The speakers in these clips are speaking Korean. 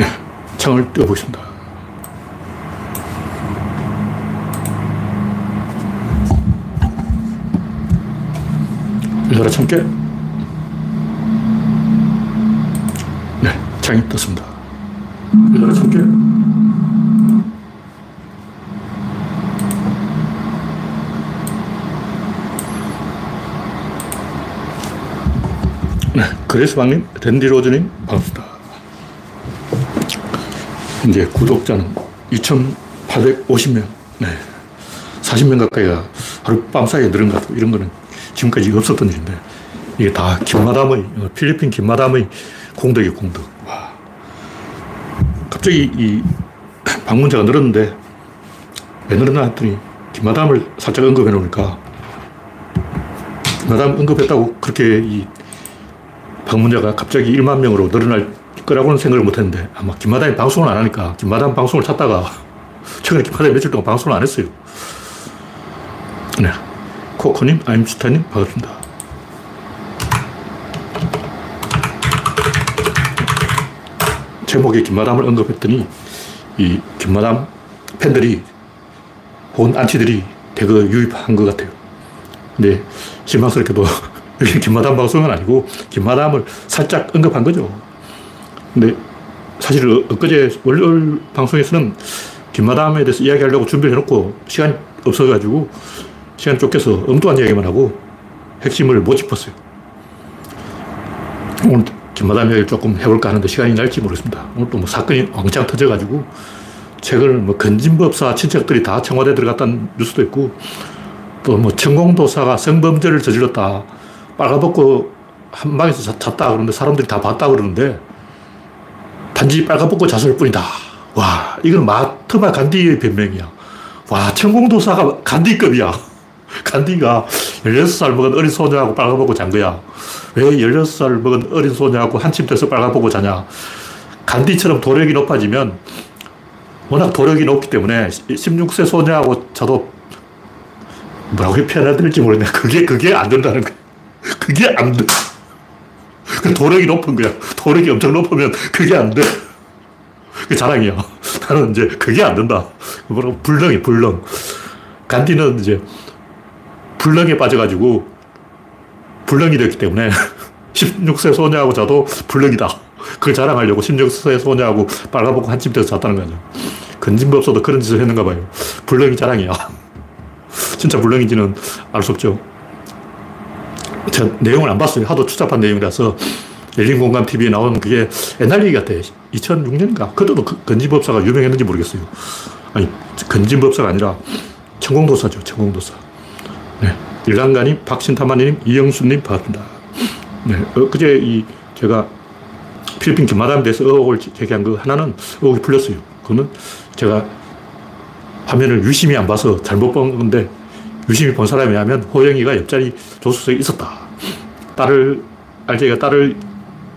네, 창을 띄워보겠습니다. 열라 참깨. 네, 창이 떴습니다. 열라 참깨. 네, 그레스방님, 랜디로즈님, 반갑습니다. 이제 구독자는 2,850명. 네. 40명 가까이가 하룻밤 사이에 늘은 것 같고, 이런 거는 지금까지 없었던 일인데, 이게 다 김마담의, 필리핀 김마담의 공덕이 공덕. 와. 갑자기 이 방문자가 늘었는데, 왜 늘었나 했더니, 김마담을 살짝 언급해 놓으니까, 김마담 언급했다고 그렇게 이 방문자가 갑자기 1만 명으로 늘어날 거라고는 생각을 못 했는데 아마 김마담이 방송을 안 하니까 김마담 방송을 찾다가 최근에 김마담이 며칠 동안 방송을 안 했어요. 네. 코코님, 아임스타님, 반갑습니다. 제목에 김마담을 언급했더니 이 김마담 팬들이 혹은 안티들이 대거 유입한 것 같아요. 근데 실망스럽게도 여기 김마담 방송은 아니고 김마담을 살짝 언급한 거죠. 근데 사실 엊그제 월요일 방송에서는 김마담에 대해서 이야기하려고 준비를 해놓고 시간이 없어가지고 시간 쫓겨서 엉뚱한 이야기만 하고 핵심을 못 짚었어요. 오늘 김마담 이야기를 조금 해볼까 하는데 시간이 날지 모르겠습니다. 오늘 또뭐 사건이 왕창 터져가지고 최근 뭐 건진법사 친척들이 다 청와대 들어갔다는 뉴스도 있고 또 뭐 천공도사가 성범죄를 저질렀다. 빨가벗고 한 방에서 잤다 그러는데 사람들이 다 봤다 그러는데 단지 빨가벗고 잤을 뿐이다. 와, 이건 마트마 간디의 변명이야. 와, 천공도사가 간디급이야. 간디가 16살 먹은 어린 소녀하고 빨가벗고 잔 거야. 왜 16살 먹은 어린 소녀하고 한 침대에서 빨가벗고 자냐. 간디처럼 도력이 높아지면 워낙 도력이 높기 때문에 16세 소녀하고 자도 뭐라고 표현해야 될지 모르겠네. 그게, 그게 안 된다는 거야. 그게 안 돼. 그 도력이 높은 거야. 도력이 엄청 높으면 그게 안 돼. 그 자랑이야. 나는 이제 그게 안 된다. 뭐라고 불렁이 불렁. 간디는 이제 불렁에 빠져가지고 불렁이 됐기 때문에 16세 소녀하고 자도 불렁이다. 그걸 자랑하려고 16세 소녀하고 빨가벗고 한침 돼서 잤다는 거죠. 근진법서도 그런 짓을 했는가 봐요. 불렁이 자랑이야. 진짜 불렁인지는 알 수 없죠. 제가 내용을 안 봤어요. 하도 추잡한 내용이라서 열린 공감 TV에 나오는 그게 옛날 얘기 같아요. 2006년인가? 그때도 그 건진법사가 유명했는지 모르겠어요. 아니, 건진법사가 아니라 천공도사죠. 천공도사. 네. 일간가님, 박신타마님, 이영수님 반갑습니다. 네. 어, 그제 이 제가 필리핀 김마담에 대해서 의혹을 제기한 거 하나는 의혹이 풀렸어요. 그거는 제가 화면을 유심히 안 봐서 잘못 본 건데 유심히 본 사람이 하면 호영이가 옆자리 조수석에 있었다. 딸을, RJ가 딸을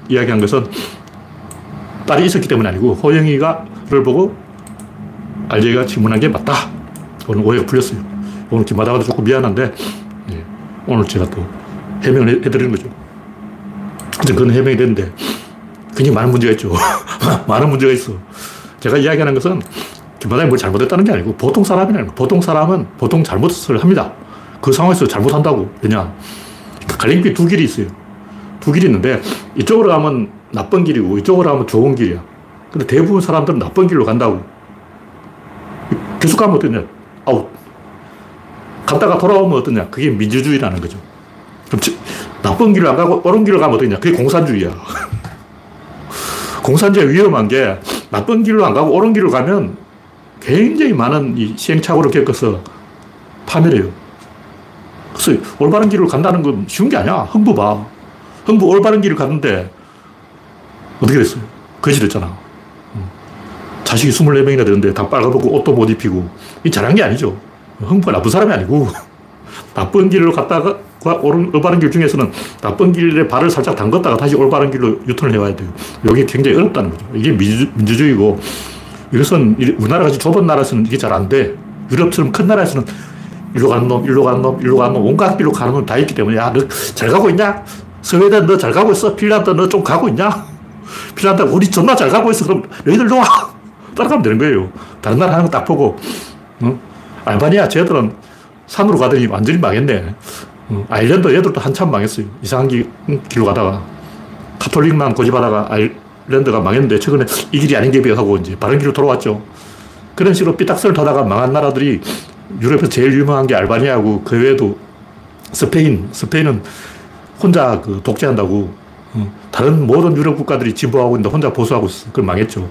이야기한 것은 딸이 있었기 때문이 아니고 호영이가를 보고 RJ가 질문한 게 맞다. 오늘 오해가 풀렸어요. 오늘 김마다가도 조금 미안한데 예, 오늘 제가 또 해명을 해드리는 거죠. 근데 그건 해명이 됐는데 굉장히 많은 문제가 있죠. 많은 문제가 있어. 제가 이야기하는 것은 김마당이 뭘 잘못했다는 게 아니고 보통 사람이라는 거. 보통 사람은 보통 잘못을 합니다. 그 상황에서 잘못한다고. 왜냐. 갈림길 두 길이 있어요. 두 길이 있는데 이쪽으로 가면 나쁜 길이고 이쪽으로 가면 좋은 길이야. 근데 대부분 사람들은 나쁜 길로 간다고. 계속 가면 어떠냐. 아웃. 갔다가 돌아오면 어떠냐. 그게 민주주의라는 거죠. 그럼 나쁜 길을 안 가고 옳은 길로 가면 어떠냐. 그게 공산주의야. 공산주의 위험한 게 나쁜 길로 안 가고 옳은 길로 가면 굉장히 많은 이 시행착오를 겪어서 파멸해요. 그래서 올바른 길을 간다는 건 쉬운 게 아니야. 흥부 봐. 흥부 올바른 길을 갔는데 어떻게 됐어요? 거지 됐잖아. 자식이 24명이나 되는데 다 빨가벗고 옷도 못 입히고 이 잘한 게 아니죠. 흥부가 나쁜 사람이 아니고 나쁜 길로 갔다가 옳은, 올바른 길 중에서는 나쁜 길에 발을 살짝 담갔다가 다시 올바른 길로 유턴을 해와야 돼요. 이게 굉장히 어렵다는 거죠. 이게 민주, 민주주의고 이것은 우리나라 같이 좁은 나라에서는 이게 잘 안 돼. 유럽처럼 큰 나라에서는 일로 가는 놈, 일로 가는 놈, 일로 가는 놈, 온갖 길로 가는 놈 다 있기 때문에 야, 너 잘 가고 있냐? 스웨덴 너 잘 가고 있어? 핀란드 너 좀 가고 있냐? 핀란드 우리 존나 잘 가고 있어. 그럼 너희들도 와. 따라가면 되는 거예요. 다른 나라 하는 거 딱 보고. 어? 알바니아 쟤들은 산으로 가더니 완전히 망했네. 어? 아일랜드 얘들도 한참 망했어요. 이상한 길, 길로 가다가. 카톨릭만 고집하다가 랜드가 망했는데 최근에 이 길이 아닌 게 비하고 이제 바른 길로 돌아왔죠. 그런 식으로 삐딱선을 타다가 망한 나라들이 유럽에서 제일 유명한 게 알바니아고 그 외에도 스페인, 스페인은 혼자 그 독재한다고 어, 다른 모든 유럽 국가들이 진보하고 있는데 혼자 보수하고 있어. 그걸 망했죠.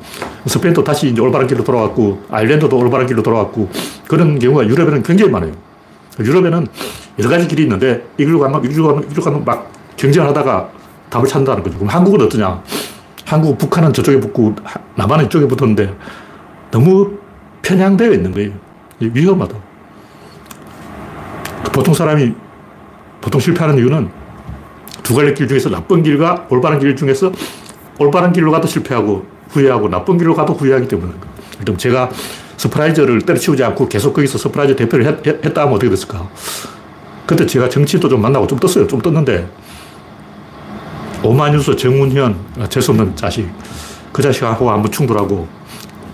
스페인도 다시 이제 올바른 길로 돌아왔고, 아일랜드도 올바른 길로 돌아왔고, 그런 경우가 유럽에는 굉장히 많아요. 유럽에는 여러 가지 길이 있는데, 이길로 가면, 이길로 가면, 이길로 가면 막 경쟁을 하다가 답을 찾는다는 거죠. 그럼 한국은 어떠냐? 한국, 북한은 저쪽에 붙고, 남한은 이쪽에 붙었는데, 너무 편향되어 있는 거예요. 위험하다. 보통 사람이 보통 실패하는 이유는 두 갈래 길 중에서 나쁜 길과 올바른 길 중에서 올바른 길로 가도 실패하고 후회하고 나쁜 길로 가도 후회하기 때문에 그럼 제가 서프라이즈를 때려치우지 않고 계속 거기서 서프라이즈 대표를 했, 했다 하면 어떻게 됐을까? 그때 제가 정치도 좀 만나고 좀 떴어요. 좀 떴는데 오마뉴스 정운현 아, 재수없는 자식 그 자식하고 한번 충돌하고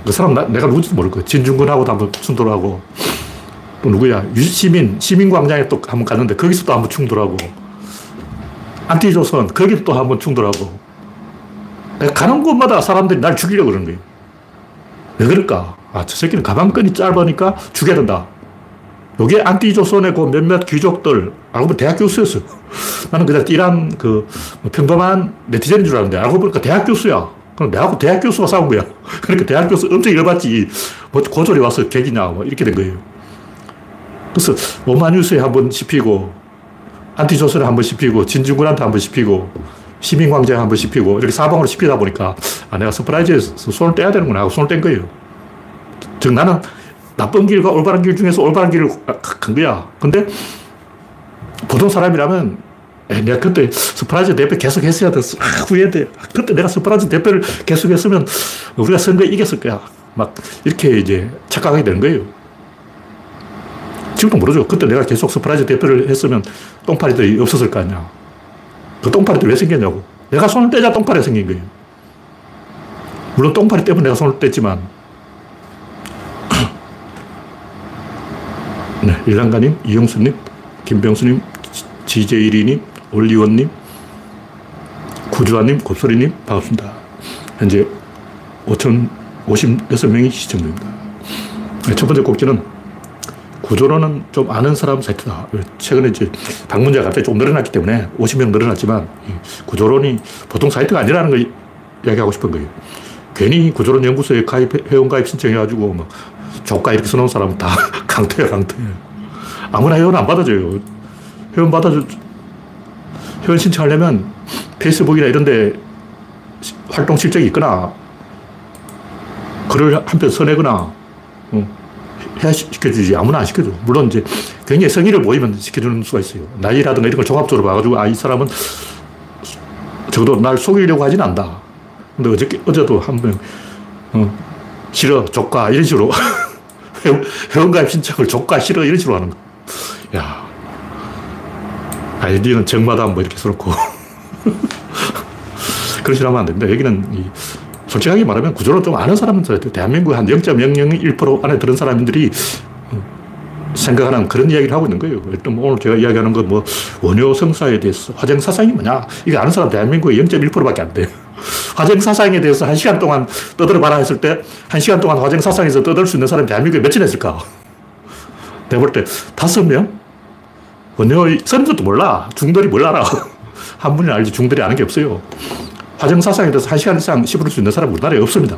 그 사람 나, 내가 누군지도 모를 거예요. 진중근하고도 한번 충돌하고 또 누구야 유시민 시민광장에 또 한번 갔는데 거기서 또 한번 충돌하고 안티조선, 거기 또한번 충돌하고. 가는 곳마다 사람들이 날 죽이려고 그러는 거예요. 왜 그럴까? 아, 저 새끼는 가방끈이 짧으니까 죽여야 된다. 요게 안티조선의 그 몇몇 귀족들, 알고 보면 대학 교수였어. 나는 그냥 이란 그뭐 평범한 네티즌인 줄 알았는데, 알고 보니까 대학 교수야. 그럼 내하고 대학 교수가 싸운 거야. 그러니까 대학 교수 엄청 열받지. 뭐 고졸이 와서 개기냐, 뭐 이렇게 된 거예요. 그래서 오마이뉴스에 한 번 씹히고, 안티조선에 한 번 씹히고, 진중권한테 한 번 씹히고, 시민광장에 한 번 씹히고, 이렇게 사방으로 씹히다 보니까, 아, 내가 서프라이즈에서 손을 떼야 되는구나 하고 손을 뗀 거예요. 즉, 나는 나쁜 길과 올바른 길 중에서 올바른 길을 간 거야. 근데, 보통 사람이라면, 에이, 내가 그때 서프라이즈 대표 계속 했어야 됐어. 아, 후회돼. 그때 내가 서프라이즈 대표를 계속 했으면 우리가 선거에 이겼을 거야. 막, 이렇게 이제 착각하게 되는 거예요. 지금도 모르죠. 그때 내가 계속 서프라이즈 대표를 했으면 똥파리들이 없었을 거 아니야. 그 똥파리들이 왜 생겼냐고. 내가 손을 떼자 똥파리가 생긴 거예요. 물론 똥파리 때문에 내가 손을 뗐지만. 일랑가님, 이영수님, 김병수님, 지제일이님, 올리원님, 구주아님, 곱소리님, 반갑습니다. 현재 5,056명이 시청 중입니다. 네, 첫 번째 꼭지는 구조론은 좀 아는 사람 사이트다. 최근에 이제 방문자가 갑자기 좀 늘어났기 때문에 50명 늘어났지만 구조론이 보통 사이트가 아니라는 걸 이야기하고 싶은 거예요. 괜히 구조론 연구소에 가입, 회원가입 신청해가지고 뭐 조가 이렇게 써놓은 사람은 다 강퇴야, 강퇴. 아무나 회원 안 받아줘요. 회원 받아줘, 회원 신청하려면 페이스북이나 이런 데 활동 실적이 있거나 글을 한 편 써내거나 어, 해야 시켜주지. 아무나 안 시켜줘. 물론 이제 굉장히 성의를 보이면 시켜주는 수가 있어요. 나이라든가 이런 걸 종합적으로 봐가지고, 아, 이 사람은 적어도 날 속이려고 하진 않다. 근데 어저께, 어제도 한 명, 어, 싫어, 조카, 이런 식으로. 회원가입 신청을 조카, 싫어, 이런 식으로 하는 거. 야. 아이디는 정마담 뭐 이렇게 써놓고. 그런 식으로 하면 안 된다. 여기는 이 솔직하게 말하면 구조를 좀 아는 사람은 대한민국 한 0.001% 안에 들은 사람들이 생각하는 그런 이야기를 하고 있는 거예요. 또 오늘 제가 이야기하는 건 뭐 원효 성사에 대해서 화정 사상이 뭐냐 이거 아는 사람 대한민국에 0.1%밖에 안 돼요. 화정 사상에 대해서 한 시간 동안 떠들어 봐라 했을 때 한 시간 동안 화정 사상에서 떠들 수 있는 사람이 대한민국에 몇이 있을까? 내가 볼때 다섯 명? 원효 선들도 몰라. 중들이 뭘 알아. 한 분이 알지 중들이 아는 게 없어요. 화정사상에 대해서 한 시간 이상 씹을 수 있는 사람이 우리나라에 없습니다.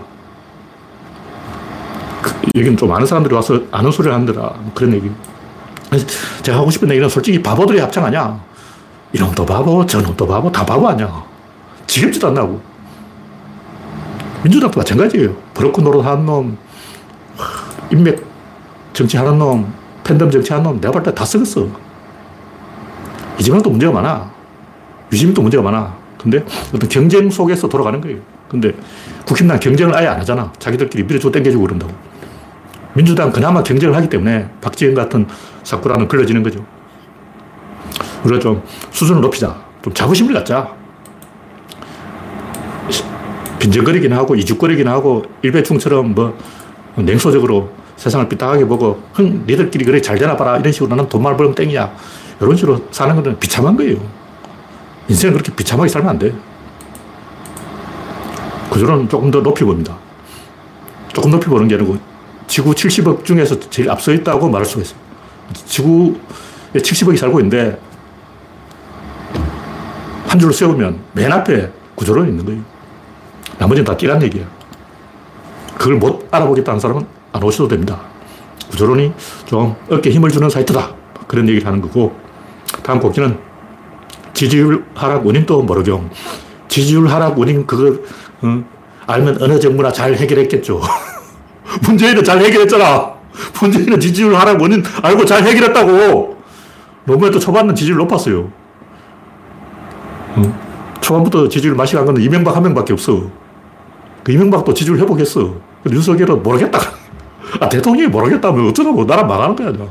그, 여기는 좀 아는 사람들이 와서 아는 소리를 한다. 뭐 그런 얘기. 제가 하고 싶은 얘기는 솔직히 바보들이 합창 아니야. 이놈도 바보, 저놈도 바보, 다 바보 아니야. 지겹지도 않나고. 민주당도 마찬가지예요. 브로커 노릇하는 놈, 인맥 정치하는 놈, 팬덤 정치하는 놈, 내가 볼 때 다 썩었어. 이재명도 문제가 많아. 유시민도 문제가 많아. 근데 어떤 경쟁 속에서 돌아가는 거예요. 근데 국힘당 경쟁을 아예 안 하잖아. 자기들끼리 밀어줘 땡겨주고 그런다고. 민주당 그나마 경쟁을 하기 때문에 박지원 같은 사쿠라는 걸러지는 거죠. 우리가 좀 수준을 높이자. 좀 자부심을 갖자. 빈정거리긴 하고 이죽거리긴 하고 일배충처럼 뭐 냉소적으로 세상을 삐딱하게 보고 흥 니들끼리 그래 잘 되나 봐라 이런 식으로 나는 돈만 벌면 땡이야 이런 식으로 사는 거는 비참한 거예요 인생을 그렇게 비참하게 살면 안 돼. 구조는 조금 더 높이 봅니다. 조금 높이 보는 게 아니고 지구 70억 중에서 제일 앞서 있다고 말할 수가 있어요. 지구에 70억이 살고 있는데 한 줄로 세우면 맨 앞에 구조론 있는 거예요. 나머지는 다 뛰란 얘기야. 그걸 못 알아보겠다는 사람은 안 오셔도 됩니다. 구조론이 좀 어깨 힘을 주는 사이트다. 그런 얘기를 하는 거고 다음 곡지는 지지율 하락 원인도 모르경. 지지율 하락 원인 그걸 어, 알면 어느 정부나 잘 해결했겠죠. 문재인은 잘 해결했잖아. 문재인은 지지율 하락 원인 알고 잘 해결했다고. 노무현 또 초반은 지지율 높았어요. 어? 초반부터 지지율 맛이 간건 이명박 한 명밖에 없어. 그 이명박도 지지율 회복했어. 윤석열은 모르겠다. 아, 대통령이 모르겠다면 어쩌라고. 나라 망하는 거야. 아,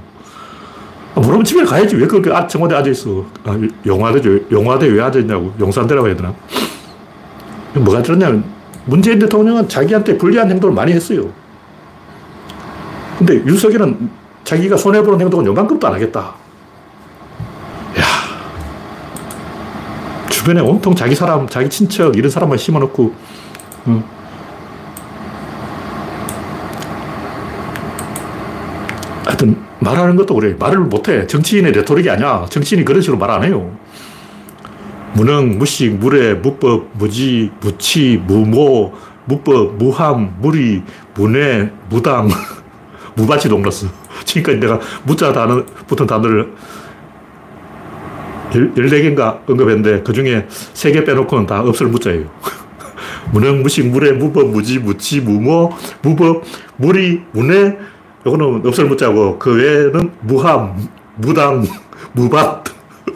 모르면 집에 가야지. 왜 그렇게 아, 청와대 앉아있어. 아, 용화대죠. 용화대 왜 앉아있냐고. 용산대라고 해야 되나? 뭐가 들었냐면, 문재인 대통령은 자기한테 불리한 행동을 많이 했어요. 근데 윤석열은 자기가 손해보는 행동은 요만큼도 안 하겠다. 야 주변에 온통 자기 사람, 자기 친척, 이런 사람만 심어놓고, 음. 하여튼, 말하는 것도 그래. 말을 못해. 정치인의 레토릭이 아니야. 정치인이 그런 식으로 말 안 해요. 무능, 무식, 무례, 무법, 무지, 무치, 무모, 무법, 무함, 무리, 무뇌, 무당, 무바치 동라스. 지금까지 내가 무자 단어, 붙은 단어를 14개인가 언급했는데 그 중에 3개 빼놓고는 다 없을 무자예요. 무능, 무식, 무례, 무법, 무지, 무치, 무모, 무법, 무리, 무뇌, 요거는 없을 무자고 그 외에는 무함, 무당, 무밭,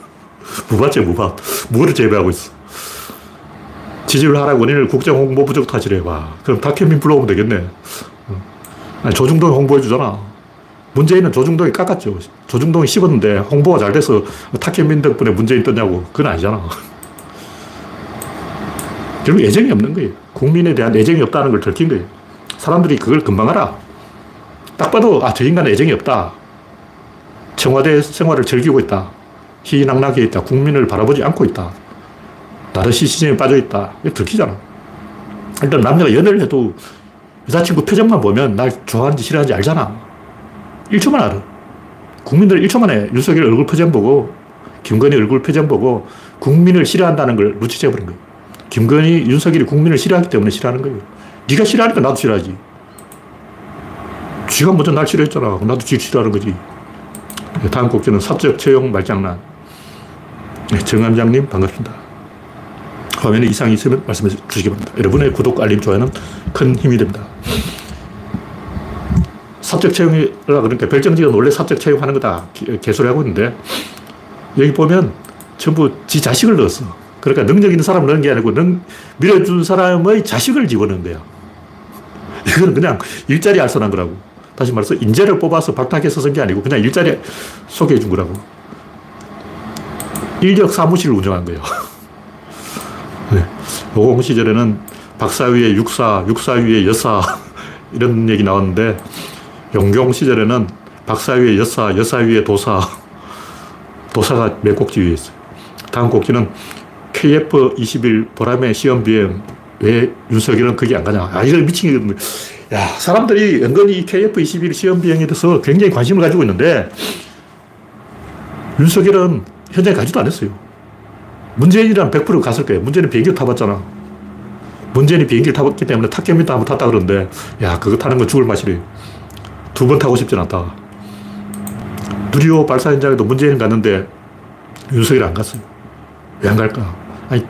무밭지 무밭, 무를 재배하고 있어. 지지율 하락 원인을 국정 홍보 부족 탓이래. 와, 그럼 박현민 불러오면 되겠네. 아니, 조중동 홍보해 주잖아. 문재인은 조중동이 깎았죠. 조중동이 씹었는데 홍보가 잘 돼서 탁현민 덕분에 문재인 떴냐고. 그건 아니잖아. 결국 애정이 없는 거예요. 국민에 대한 애정이 없다는 걸 들킨 거예요. 사람들이 그걸 금방 알아. 딱 봐도, 아, 저 인간은 애정이 없다. 청와대 생활을 즐기고 있다. 희낙낙해 있다. 국민을 바라보지 않고 있다. 나르시시즘에 빠져 있다. 이게 들키잖아. 일단 남자가 연애를 해도 여자친구 표정만 보면 날 좋아하는지 싫어하는지 알잖아. 1초만 알아. 국민들 1초 만에 윤석열 얼굴 표정 보고 김건희 얼굴 표정 보고 국민을 싫어한다는 걸 눈치채버린 거예요. 김건희, 윤석열이 국민을 싫어하기 때문에 싫어하는 거예요. 네가 싫어하니까 나도 싫어하지. 쥐가 먼저 날 싫어했잖아. 나도 쥐 싫어하는 거지. 다음 곡지는 사적 채용 말장난. 네, 정함장님 반갑습니다. 화면에 이상이 있으면 말씀해 주시기 바랍니다. 여러분의 구독, 알림, 좋아요는 큰 힘이 됩니다. 사적 채용이라 그러니까 별정지가 원래 사적 채용하는 거다. 개소리 하고 있는데 여기 보면 전부 지 자식을 넣었어. 그러니까 능력 있는 사람을 넣은 게 아니고 능, 밀어준 사람의 자식을 집어넣은 거야. 이거는 그냥 일자리 알선한 거라고. 다시 말해서 인재를 뽑아서 박탁해서 쓴 게 아니고 그냥 일자리 소개해 준 거라고. 인력 사무실을 운영한 거예요. 네. 노공 시절에는 박사 위에 육사, 육사 위에 여사 이런 얘기 나왔는데 용경 시절에는 박사 위에 여사, 여사 위에 도사, 도사가 몇 곡지 위에 있어요. 다음 곡지는 KF21 보람의 시험 비행 왜 윤석열은 거기 안 가냐. 아, 이걸 미친 게 야, 사람들이 은근히 KF21 시험 비행에 대해서 굉장히 관심을 가지고 있는데 윤석열은 현장에 가지도 않았어요. 문재인이랑 100% 갔을 거예요. 문재인은 비행기 타봤잖아. 문재인이 비행기를 타봤기 때문에 탑케미도 한번 탔다 그러는데, 야, 그거 타는 건 죽을 맛이래. 두 번 타고 싶진 않다. 누리호 발사 현장에도 문재인 갔는데 윤석열 안 갔어요. 왜 안 갈까? 아니,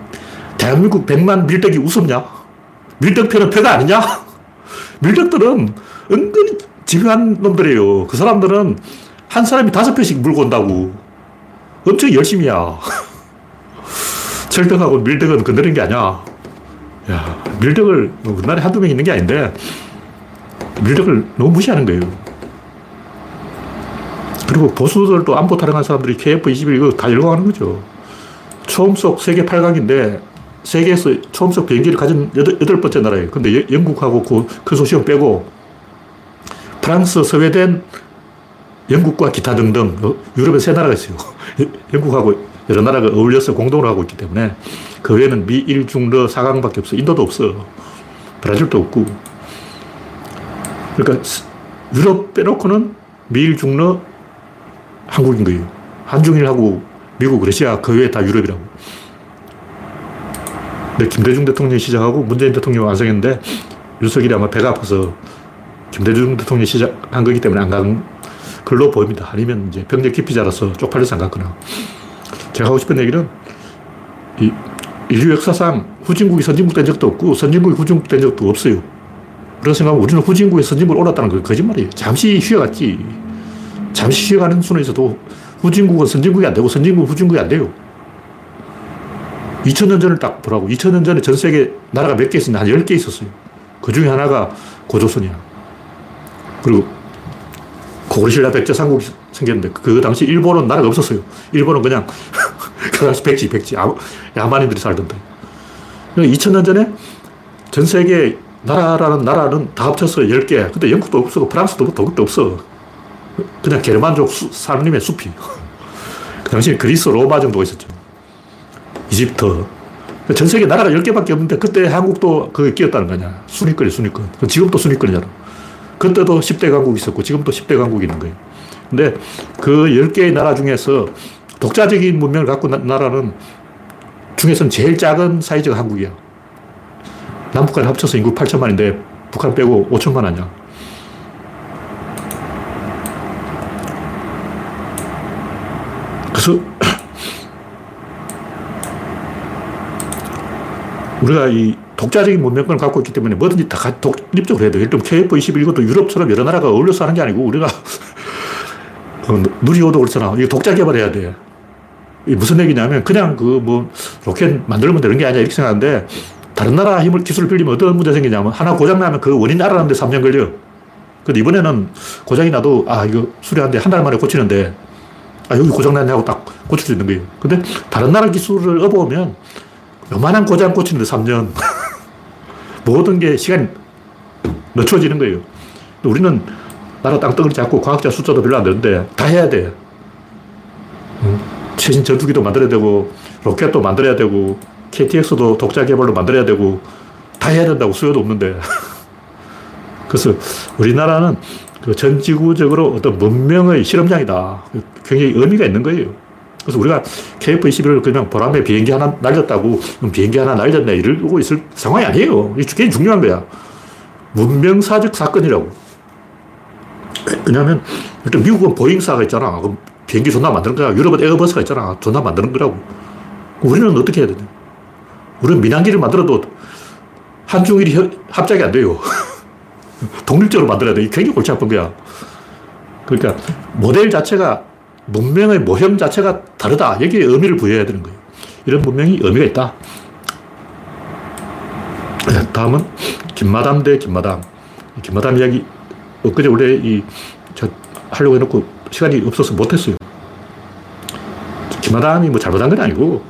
대한민국 100만 밀떡이 우습냐? 밀떡 편은 표가 아니냐? 밀떡들은 은근히 집요한 놈들이에요. 그 사람들은 한 사람이 다섯 표씩 물고 온다고. 엄청 열심히야. 철떡하고 밀떡은 건드리는 게 아니야. 야, 밀떡을 뭐 우리나라에 한두 명 있는 게 아닌데, 밀떡을 너무 무시하는 거예요. 그리고 보수들도 안보 타령한 사람들이 KF21 이거 다 열광하는 거죠. 초음속 세계 8강인데, 세계에서 초음속 비행기를 가진 여덟, 여덟 번째 나라예요. 근데 영국하고 그, 그 소시온 빼고 프랑스, 스웨덴, 영국과 기타 등등 어, 유럽에 세 나라가 있어요. 영국하고 여러 나라가 어울려서 공동으로 하고 있기 때문에 그 외에는 미, 일, 중, 러, 사강밖에 없어. 인도도 없어. 브라질도 없고. 그러니까 유럽 빼놓고는 미, 일, 중, 러, 한국인 거예요. 한중일하고 미국, 러시아 그 외에 다 유럽이라고. 근데 김대중 대통령이 시작하고 문재인 대통령이 완성했는데 윤석열이 아마 배가 아파서 김대중 대통령이 시작한 거기 때문에 안 간 걸로 보입니다. 아니면 이제 병력 기피자라서 쪽팔려서 안 갔거나. 제가 하고 싶은 얘기는 이 인류 역사상 후진국이 선진국 된 적도 없고 선진국이 후진국 된 적도 없어요. 그런 생각하면 우리는 후진국에 선진국을 올랐다는 거 거짓말이에요. 잠시 쉬어갔지. 잠시 쉬어가는 순에서도 후진국은 선진국이 안 되고 선진국은 후진국이 안 돼요. 2000년 전을 딱 보라고. 2000년 전에 전 세계 나라가 몇 개 있었냐? 한 10개 있었어요. 그 중에 하나가 고조선이야. 그리고 고구려신라 백제삼국이 생겼는데 그 당시 일본은 나라가 없었어요. 일본은 그냥 그 당시 백지, 백지. 야만인들이 살던 데. 2000년 전에 전 세계 나라라는 나라는 다 합쳐서 10개. 근데 영국도 없어. 프랑스도. 독일도 없어. 그냥 게르만족 사람님의 숲이. 그 당시에 그리스, 로마 정도가 있었죠. 이집트. 전 세계 나라가 10개밖에 없는데 그때 한국도 그게 끼었다는 거냐. 순위권이 순위권. 지금도 순위권이잖아. 그때도 10대 강국이 있었고 지금도 10대 강국이 있는 거예요. 근데 그 10개의 나라 중에서 독자적인 문명을 갖고 있는 나라는 중에서는 제일 작은 사이즈가 한국이야. 남북한 합쳐서 인구 8천만인데 북한 빼고 5천만 아니야. 그래서 우리가 이 독자적인 문명권을 갖고 있기 때문에 뭐든지 다 독립적으로 해야 돼. 예를 들면 KF21 이것도 유럽처럼 여러 나라가 어울려서 하는 게 아니고 우리가 어, 누리호도 그렇잖아. 이거 독자 개발해야 돼. 무슨 얘기냐면 그냥 그 뭐 로켓 만들면 되는 게 아니야 이렇게 생각하는데 다른 나라 힘을 기술을 빌리면 어떤 문제 생기냐면 하나 고장 나면 그 원인 알아내는데 3년 걸려. 근데 이번에는 고장이 나도 아 이거 수리하는데 한 달 만에 고치는데 아 여기 고장 났냐고 딱 고칠 수 있는 거예요. 근데 다른 나라 기술을 업어오면 요만한 고장 고치는데 3년. 모든 게 시간이 늦춰지는 거예요. 우리는 나라 땅덩어리 잡고 과학자 숫자도 별로 안 되는데 다 해야 돼. 최신 전투기도 만들어야 되고 로켓도 만들어야 되고 KTX도 독자 개발로 만들어야 되고 다 해야 된다고 수요도 없는데. 그래서 우리나라는 그 전 지구적으로 어떤 문명의 실험장이다. 굉장히 의미가 있는 거예요. 그래서 우리가 KF-21을 그냥 보람에 비행기 하나 날렸다고 비행기 하나 날렸네 이러고 있을 상황이 아니에요. 이게 중요한 거야. 문명사적 사건이라고. 왜냐하면 일단 미국은 보잉사가 있잖아. 그럼 비행기 존나 만드는 거야. 유럽은 에어버스가 있잖아. 존나 만드는 거라고. 우리는 어떻게 해야 되냐. 우리는 민항기를 만들어도 한중일이 합작이 안 돼요. 독립적으로 만들어야 돼. 굉장히 골치 아픈 거야. 그러니까 모델 자체가 문명의 모형 자체가 다르다. 여기에 의미를 부여해야 되는 거예요. 이런 문명이 의미가 있다. 네, 다음은 김마담 대 김마담. 김마담 이야기, 엊그제 원래 이, 저, 하려고 해놓고 시간이 없어서 못했어요. 김마담이 뭐 잘못한 건 아니고,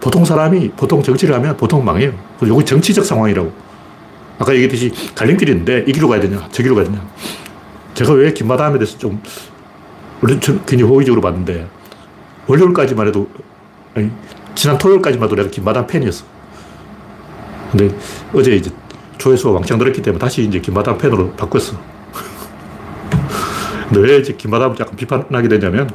보통 사람이 보통 정치를 하면 보통 망해요. 여기 정치적 상황이라고. 아까 얘기했듯이 갈림길이 있는데, 이기로 가야 되냐, 저기로 가야 되냐. 제가 왜 김마담에 대해서 좀 우리 굉장히 호의적으로 봤는데, 월요일까지만 해도, 아니, 지난 토요일까지만 해도 내가 김마담 팬이었어. 근데 어제 이제 조회수가 왕창 늘었기 때문에 다시 이제 김마담 팬으로 바꿨어. 근데 왜 이제 김마담을 약간 비판하게 되냐면,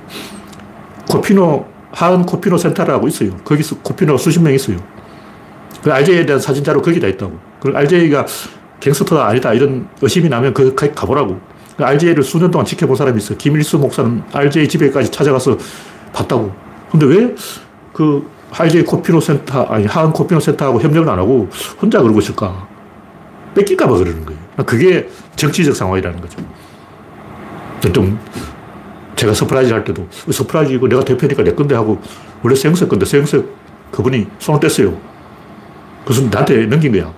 코피노, 하은 코피노 센터라고 있어요. 거기서 코피노가 수십 명 있어요. 그 RJ에 대한 사진 자료 거기 다 있다고. 그 RJ가 갱스터가 아니다 이런 의심이 나면 그 가보라고. RJ를 수년 동안 지켜본 사람이 있어. 김일수 목사는 RJ 집에까지 찾아가서 봤다고. 근데 왜 그 RJ 코피노 센터, 아니, 하은 코피노 센터하고 협력을 안 하고 혼자 그러고 있을까? 뺏길까봐 그러는 거예요. 그게 정치적 상황이라는 거죠. 좀, 제가 서프라이즈 할 때도, 서프라이즈고 내가 대표니까 내 건데 하고, 원래 서영석 건데 서영석 그분이 손을 뗐어요. 그래서 나한테 넘긴 거야.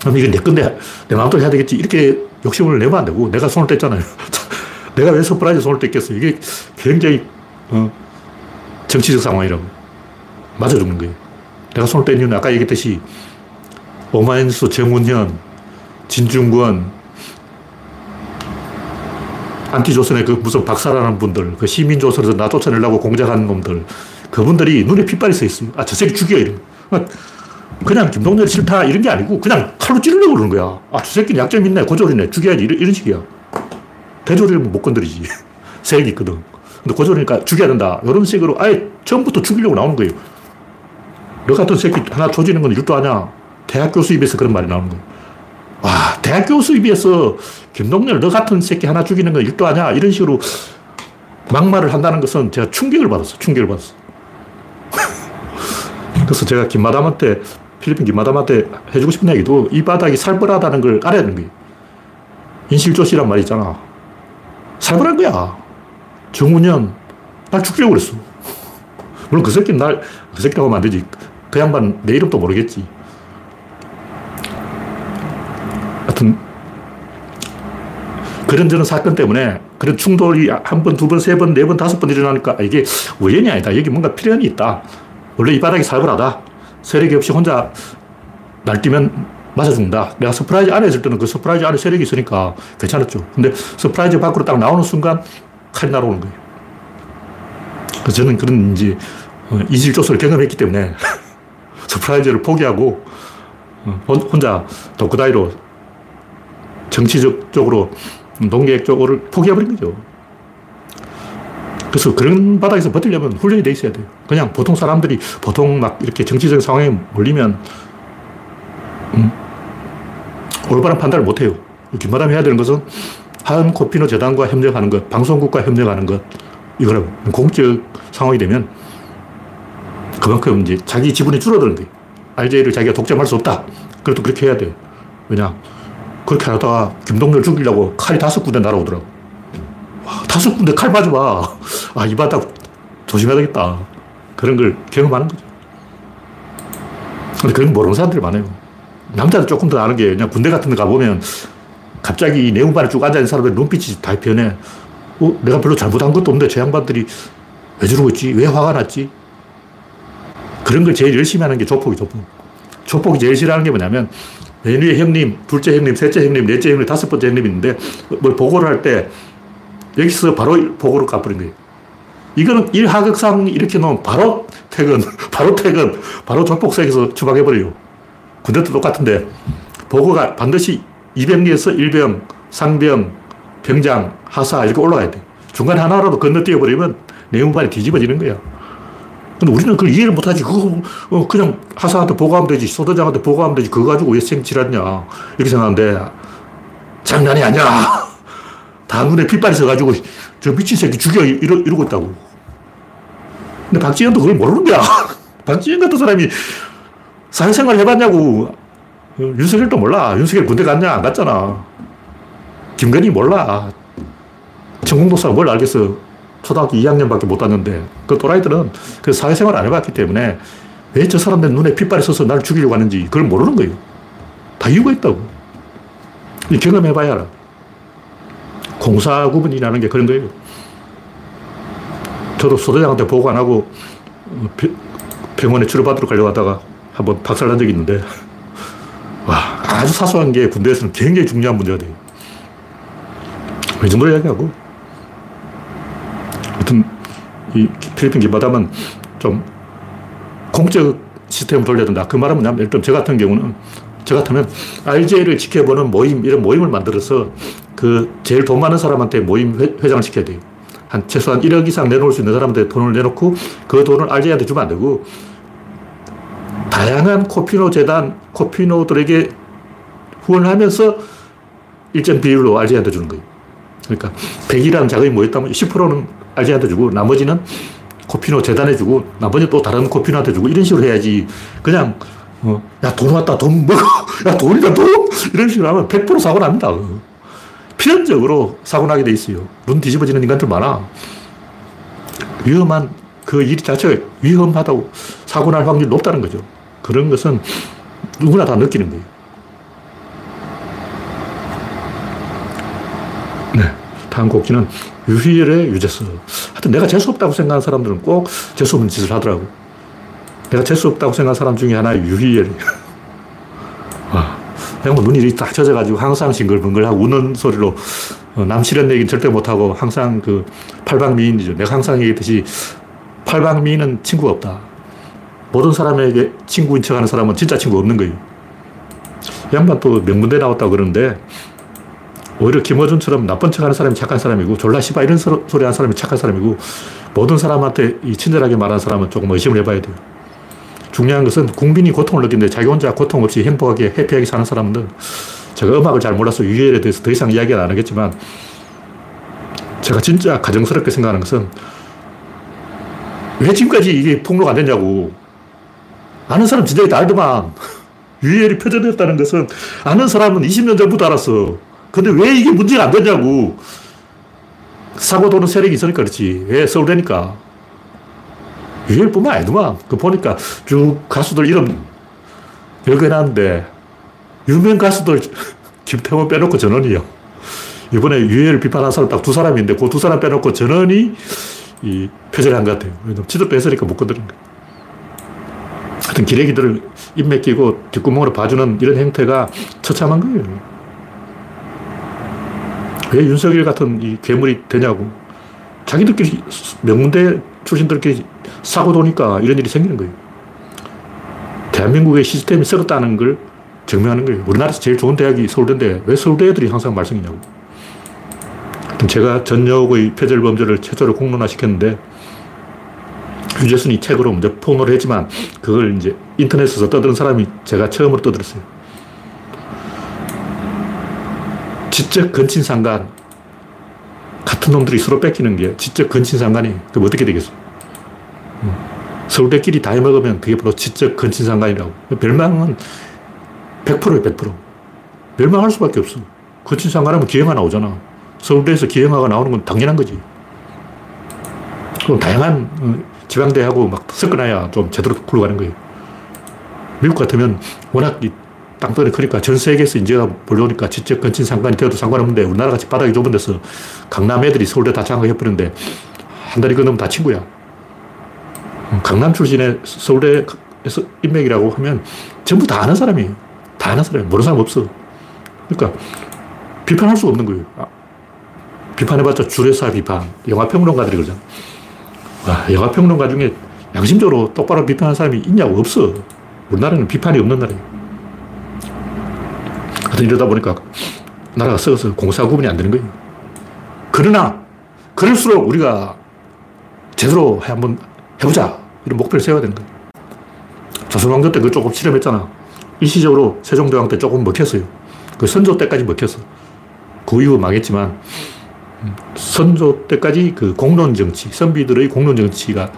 그럼 이게 내 건데 내 마음대로 해야 되겠지. 이렇게 욕심을 내면 안 되고 내가 손을 뗐잖아요. 내가 왜 서프라이즈 손을 뗐겠어. 이게 굉장히 어, 정치적 상황이라고. 맞아 죽는 거예요. 내가 손을 뗀 이유는 아까 얘기했듯이 오마이뉴스 정운현, 진중권, 안티조선의 그 무슨 박사라는 분들, 그 시민조선에서 나 쫓아내려고 공작하는 놈들, 그분들이 눈에 핏발이 서 있어요. 아, 저 새끼 죽여, 이런. 그냥 김동렬 싫다, 이런 게 아니고, 그냥 칼로 찌르려고 그러는 거야. 아, 저 새끼는 약점 있네, 고졸이네, 죽여야지, 이런, 이런 식이야. 대졸이면 못 건드리지. 세력이 있거든. 근데 고졸이니까 죽여야 된다. 이런 식으로 아예 처음부터 죽이려고 나오는 거예요. 너 같은 새끼 하나 조지는 건 일도 아냐. 대학교 수입에서 그런 말이 나오는 거예요. 와, 대학교 수입에서 김동렬 너 같은 새끼 하나 죽이는 건 일도 아냐. 이런 식으로 막말을 한다는 것은 제가 충격을 받았어. 충격을 받았어. 그래서 제가 김마담한테, 필리핀 김마담한테 해주고 싶은 얘기도 이 바닥이 살벌하다는 걸 알아야 되는 거예요. 인실조시란 말이 있잖아. 살벌한 거야. 정운현, 날 죽이려고 그랬어. 물론 그 새끼는 날, 그 새끼라고 하면 안 되지. 그 양반 내 이름도 모르겠지. 하여튼, 그런저런 사건 때문에 그런 충돌이 한 번, 두 번, 세 번, 네 번, 다섯 번 일어나니까 이게 우연이 아니다. 여기 뭔가 필연이 있다. 원래 이 바닥이 살벌하다. 세력이 없이 혼자 날뛰면 맞아 죽는다. 내가 서프라이즈 안에 있을 때는 그 서프라이즈 안에 세력이 있으니까 괜찮았죠. 근데 서프라이즈 밖으로 딱 나오는 순간 칼이 날아오는 거예요. 그래서 저는 그런 이제 어, 이질조소를 경험했기 때문에 서프라이즈를 포기하고 어, 혼자 독고다이로 정치적 쪽으로 논객 쪽으로 포기해버린 거죠. 그래서 그런 바닥에서 버티려면 훈련이 돼 있어야 돼요. 그냥 보통 사람들이 보통 막 이렇게 정치적 상황에 몰리면 음, 올바른 판단을 못 해요. 김마담 해야 되는 것은 한 코피노 재단과 협력하는 것, 방송국과 협력하는 것, 이거라고. 공적 상황이 되면 그만큼 이제 자기 지분이 줄어드는 거예요. RJ를 자기가 독점할 수 없다. 그래도 그렇게 해야 돼. 왜냐. 그렇게 하다가 김동렬 죽이려고 칼이 다섯 군데 날아오더라고. 와, 다섯 군데 칼 맞아봐. 아, 이 바닥 조심해야 되겠다. 그런 걸 경험하는 거죠. 근데 그런 모르는 사람들이 많아요. 남자도 조금 더 아는 게 그냥 군대 같은 데 가보면 갑자기 내운반에 쭉 앉아있는 사람들 눈빛이 다 변해. 어, 내가 별로 잘못한 것도 없는데 저 양반들이 왜 저러고 있지? 왜 화가 났지? 그런 걸 제일 열심히 하는 게 조폭이 조폭. 조폭이 제일 싫어하는 게 뭐냐면 맨 위에 형님, 둘째 형님, 셋째 형님, 넷째 형님, 다섯 번째 형님 있는데 뭘 보고를 할 때 여기서 바로 보고를 까버린 거예요. 이거는 일하극상 이렇게 놓으면 바로 퇴근, 바로 퇴근, 바로 조폭석에서 추방해버려요. 군대 도 똑같은데 보고가 반드시 2병리에서 1병, 상병, 병장, 하사 이렇게 올라가야 돼. 중간에 하나라도 건너뛰어버리면 내용반이 뒤집어지는 거야. 근데 우리는 그걸 이해를 못하지. 그거 어, 그냥 하사한테 보고하면 되지. 소대장한테 보고하면 되지. 그거 가지고 왜 생칠하냐. 이렇게 생각하는데 장난이 아니야. 다 눈에 핏발이 서가지고 저 미친 새끼 죽여 이러, 이러고 있다고. 근데 박지현도 그걸 모르는 거야. 박지현 같은 사람이 사회생활 해봤냐고. 윤석열도 몰라. 윤석열 군대 갔냐? 안 갔잖아. 김건희 몰라. 전공도사가 뭘 알겠어. 초등학교 2학년밖에 못 왔는데 그 또라이들은 그 사회생활 안 해봤기 때문에 왜 저 사람들 눈에 핏발이 서서 날 죽이려고 하는지 그걸 모르는 거예요. 다 이유가 있다고. 경험해봐야 알아. 공사 구분이라는 게 그런 거예요. 저도 소대장한테 보고 안 하고 병원에 치료받으러 가려고 하다가 한번 박살난 적이 있는데 와, 아주 사소한 게 군대에서는 굉장히 중요한 문제가 돼요. 이 정도로 이야기하고. 하여튼, 이 필리핀 김바담은 좀 공적 시스템을 돌려야 된다. 그 말은 뭐냐면, 일단 저 같은 경우는, 저 같으면 RJ를 지켜보는 모임, 이런 모임을 만들어서 그 제일 돈 많은 사람한테 모임 회, 회장을 시켜야 돼요. 한 최소한 1억 이상 내놓을 수 있는 사람한테 돈을 내놓고 그 돈을 RJ한테 주면 안 되고 다양한 코피노 재단, 코피노들에게 후원을 하면서 일정 비율로 RJ한테 주는 거예요. 그러니까 100이라는 자금이 모였다면 10%는 RJ한테 주고 나머지는 코피노 재단에 주고 나머지 또 다른 코피노한테 주고 이런 식으로 해야지 그냥 어, 야, 돈 왔다, 돈 먹어. 야, 돈이다, 돈! 이런 식으로 하면 100% 사고 납니다. 필연적으로 사고 나게 돼 있어요. 눈 뒤집어지는 인간들 많아. 위험한 그 일 자체가 위험하다고 사고 날 확률이 높다는 거죠. 그런 것은 누구나 다 느끼는 거예요. 네. 다음 곡지는 유희열의 유재석. 하여튼 내가 재수없다고 생각하는 사람들은 꼭 재수없는 짓을 하더라고. 내가 재수 없다고 생각한 사람 중에 하나의 유희열이 와. 그냥 뭐 눈이 딱 젖어가지고 항상 싱글벙글하고 우는 소리로 어, 남 싫은 얘기는 절대 못하고 항상 그 팔방미인이죠. 내가 항상 얘기했듯이 팔방미인은 친구가 없다. 모든 사람에게 친구인 척 하는 사람은 진짜 친구 없는 거예요. 양반 또 명문대 나왔다고 그러는데 오히려 김어준처럼 나쁜 척 하는 사람이 착한 사람이고 졸라 씨바 이런 소리 하는 사람이 착한 사람이고 모든 사람한테 이 친절하게 말하는 사람은 조금 의심을 해봐야 돼요. 중요한 것은 국민이 고통을 느끼는데 자기 혼자 고통 없이 행복하게 해피하게 사는 사람들. 제가 음악을 잘 몰라서 유해에 대해서 더 이상 이야기는 안 하겠지만 제가 진짜 가정스럽게 생각하는 것은 왜 지금까지 이게 폭로가 안 됐냐고. 아는 사람 진작에 다 알더만. 유해열이 표절됐다는 것은 아는 사람은 20년 전부터 알았어. 근데 왜 이게 문제가 안 되냐고. 사고 도는 세력이 있으니까 그렇지. 왜 서울대니까 유일뿐만 아니더만. 그 보니까 쭉 가수들 이름 열거해놨는데, 유명 가수들 김태원 빼놓고 전원이요. 이번에 유해를 비판한 사람 딱 두 사람인데, 그 두 사람 빼놓고 전원이 이 표절한 것 같아요. 왜냐면 지도 뺏으니까 못 건드린 거예요. 하여튼 기레기들을 입맥 끼고 뒷구멍으로 봐주는 이런 행태가 처참한 거예요. 왜 윤석열 같은 이 괴물이 되냐고. 자기들끼리 명문대 출신들끼리 사고 도니까 이런 일이 생기는 거예요. 대한민국의 시스템이 썩었다는 걸 증명하는 거예요. 우리나라에서 제일 좋은 대학이 서울대인데 왜 서울대 애들이 항상 말썽이냐고. 제가 전역의 표절 범죄를 최초로 공론화시켰는데 유재순이 책으로 먼저 폭로를 했지만 그걸 이제 인터넷에서 떠드는 사람이 제가 처음으로 떠들었어요. 지적 근친상간 같은 놈들이 서로 뺏기는 게 지적 근친상간이 그럼 어떻게 되겠어? 서울대끼리 다 해먹으면 그게 바로 지적 근친상간이라고. 멸망은 100%예요, 100%. 멸망할 수밖에 없어. 근친상간하면 기형아 나오잖아. 서울대에서 기형아가 나오는 건 당연한 거지. 그럼 다양한 어, 지방대하고 막 섞어놔야 좀 제대로 굴러가는 거예요. 미국 같으면 워낙 땅덩이 크니까 전 세계에서 인재가 몰려오니까 지적 근친 상관이 되어도 상관없는데 우리나라 같이 바닥이 좁은 데서 강남 애들이 서울대 다 장악해버리는데 한 달이 건너면 다 친구야. 강남 출신의 서울대에서 인맥이라고 하면 전부 다 아는 사람이에요. 다 아는 사람이에요. 모르는 사람 없어. 그러니까 비판할 수 없는 거예요. 아, 비판해봤자 주례사 비판. 영화평론가들이 그러잖아. 와, 영화평론가 중에 양심적으로 똑바로 비판하는 사람이 있냐고 없어. 우리나라는 비판이 없는 나라예요. 하여튼 이러다 보니까 나라가 썩어서 공사 구분이 안 되는 거예요. 그러나, 그럴수록 우리가 제대로 한번 해보자. 이런 목표를 세워야 되는 거예요. 조선왕조 때 그거 조금 실험했잖아. 일시적으로 세종대왕 때 조금 먹혔어요. 그 선조 때까지 먹혔어. 그 이후 망했지만, 선조 때까지 그 공론 정치, 선비들의 공론 정치가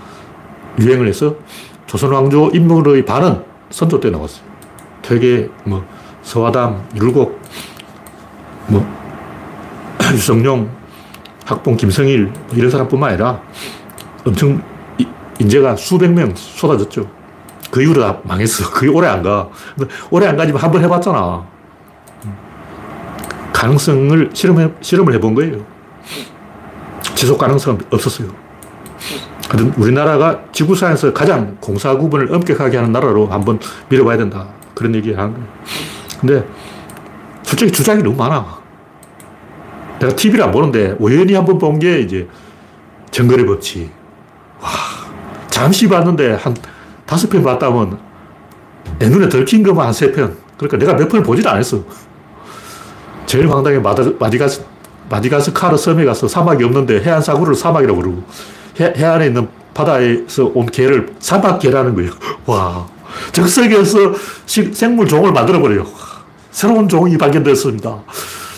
유행을 해서 조선왕조 인물의 반은 선조 때 나왔어요. 되게 뭐, 서화담, 율곡, 뭐, 유성룡, 학봉 김성일, 뭐 이런 사람뿐만 아니라 엄청 인재가 수백 명 쏟아졌죠. 그 이후로 다 망했어. 그게 오래 안 가. 오래 안 가지만 한 번 해봤잖아. 가능성을 실험해, 실험을 해본 거예요. 지속 가능성은 없었어요. 하여튼 우리나라가 지구상에서 가장 공사 구분을 엄격하게 하는 나라로 한번 밀어봐야 된다. 그런 얘기 하는 거예요. 근데 솔직히 주장이 너무 많아. 내가 TV를 안 보는데 우연히 한 번 본 게 이제 정거래 법칙. 와, 잠시 봤는데 한 다섯 편 봤다 면 내 눈에 들킨 것만 한 세 편. 그러니까 내가 몇 편을 보지도 않았어. 제일 황당해 마디가스, 마디가스 카르 섬에 가서 사막이 없는데 해안 사구를 사막이라고 그러고 해, 해안에 있는 바다에서 온 개를 사막개라는 거예요. 와. 적석에서 생물 종을 만들어버려요. 새로운 종이 발견됐습니다.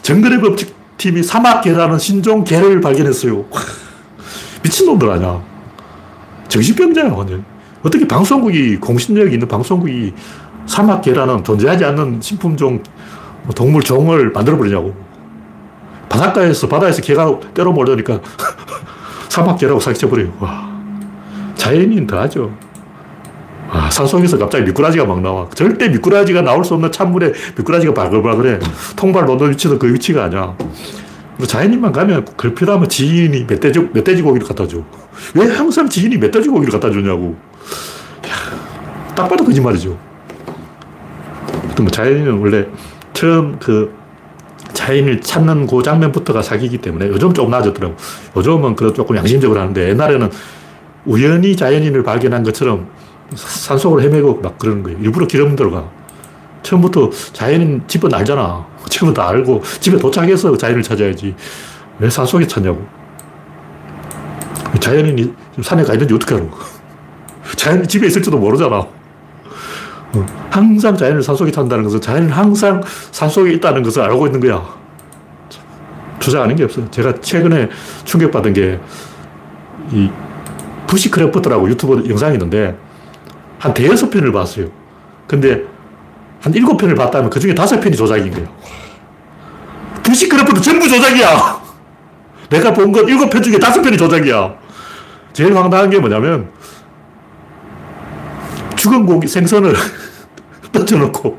정글의 법칙 팀이 사막개라는 신종 개를 발견했어요. 미친놈들 아니야. 정신병자야, 완전. 어떻게 방송국이, 공신력이 있는 방송국이 사막개라는 존재하지 않는 신품종 뭐 동물 종을 만들어버리냐고. 바닷가에서, 바다에서 개가 때려 몰려니까 사막개라고 사기쳐버려요. 와. 자연인 더 하죠. 아, 산속에서 갑자기 미꾸라지가 막 나와. 절대 미꾸라지가 나올 수 없는 찬물에 미꾸라지가 바글바글해. 통발 놓는 위치도 그 위치가 아니야. 자연인만 가면 걸필하면 지인이 멧돼지, 멧돼지 고기를 갖다 줘. 왜 항상 지인이 멧돼지 고기를 갖다 주냐고. 딱 봐도 거짓말이죠. 뭐 자연인은 원래 처음 그 자연을 찾는 그 장면부터가 사기이기 때문에 요즘 조금 나아졌더라고. 요즘은 그래도 조금 양심적으로 하는데 옛날에는 우연히 자연인을 발견한 것처럼 산속을 헤매고 막 그러는 거예요. 일부러 기름 들어가. 처음부터 자연인 집은 알잖아. 지금은 알고 집에 도착해서 자연을 찾아야지. 왜 산속에 찾냐고. 자연인이 산에 가 있는지 어떻게 알아? 자연인이 집에 있을지도 모르잖아. 어, 항상 자연인을 산속에 찾는다는 것은 자연인은 항상 산속에 있다는 것을 알고 있는 거야. 주장하는 게 없어요. 제가 최근에 충격받은 게, 이, bushcraft라고 유튜브 영상이 있는데, 한 대여섯 편을 봤어요. 근데, 한 일곱 편을 봤다면 그 중에 다섯 편이 조작인 거예요. bushcraft 전부 조작이야! 내가 본 건 일곱 편 중에 다섯 편이 조작이야. 제일 황당한 게 뭐냐면, 죽은 고기, 생선을 던져놓고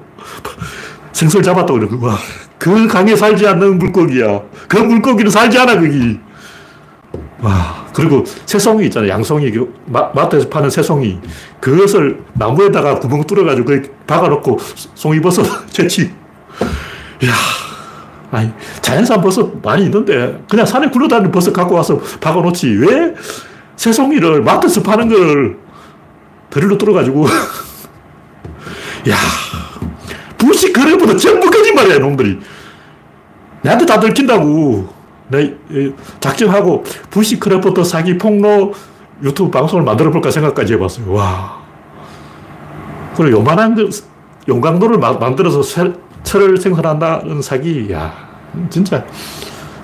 생선을 잡았다고 그러고, 와, 그 강에 살지 않는 물고기야. 그 물고기는 살지 않아, 거기. 와, 그리고 새송이 있잖아요. 양송이. 그 마, 마트에서 파는 새송이. 그것을 나무에다가 구멍 뚫어가지고 그 박아놓고 송이버섯 채취. 이야. 아니, 자연산 버섯 많이 있는데, 그냥 산에 굴러다니는 버섯 갖고 와서 박아놓지. 왜 새송이를 마트에서 파는 걸 드릴로 뚫어가지고. 야 bushcraft다 전부 거짓말이야, 놈들이. 내한테 다 들킨다고. 내 작정하고 bushcraft 사기 폭로 유튜브 방송을 만들어 볼까 생각까지 해봤어요. 와. 그리고 요만한 그 용광로를 마, 만들어서 쇠, 철을 생산한다는 사기, 야, 진짜.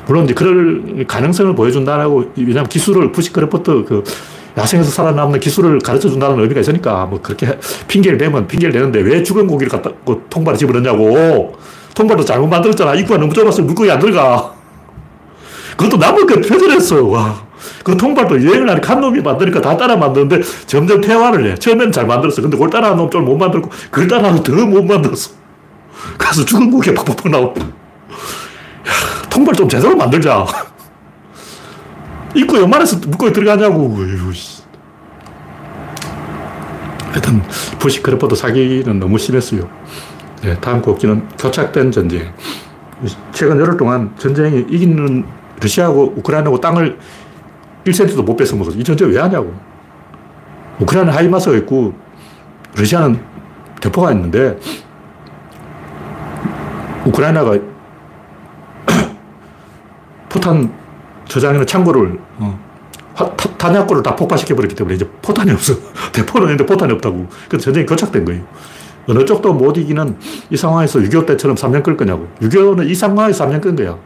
물론 이제 그럴 가능성을 보여준다라고, 왜냐면 기술을 bushcraft 그 야생에서 살아남는 기술을 가르쳐 준다는 의미가 있으니까 뭐 그렇게 핑계를 대면 핑계를 대는데 왜 죽은 고기를 갖다 그 통발에 집어넣냐고. 통발도 잘못 만들었잖아. 입구가 너무 좁아서 물고기 안 들어가. 그것도 남의 거 표절했어. 와. 그 통발도 여행을 하는 간 놈이 만드니까 다 따라 만드는데 점점 퇴화를 해. 처음에는 잘 만들었어. 근데 그걸 따라하는 놈 좀 못 만들고 그걸 따라하면 더못 만들었어. 그래서 죽은 고기가 팍팍팍 나와. 통발 좀 제대로 만들자. 입구 요만해서 물고기 들어가냐고. 하여튼, 부시크래퍼도 사기는 너무 심했어요. 네, 다음 곡지는 교착된 전쟁. 최근 열흘 동안 전쟁이 이기는 러시아하고 우크라이나하고 땅을 1cm도 못 뺏어 먹어서 이 전쟁 왜 하냐고. 우크라이나 하이마스가 있고 러시아는 대포가 있는데 우크라이나가 포탄 저장하는 창고를 어, 타, 탄약고를 다 폭파시켜버렸기 때문에 이제 포탄이 없어. 대포는 있는데 포탄이 없다고. 그래서 전쟁이 교착된 거예요. 어느 쪽도 못 이기는 이 상황에서 6.25 때처럼 3년 끌 거냐고. 6.25는 이 상황에서 3년 끈 거야.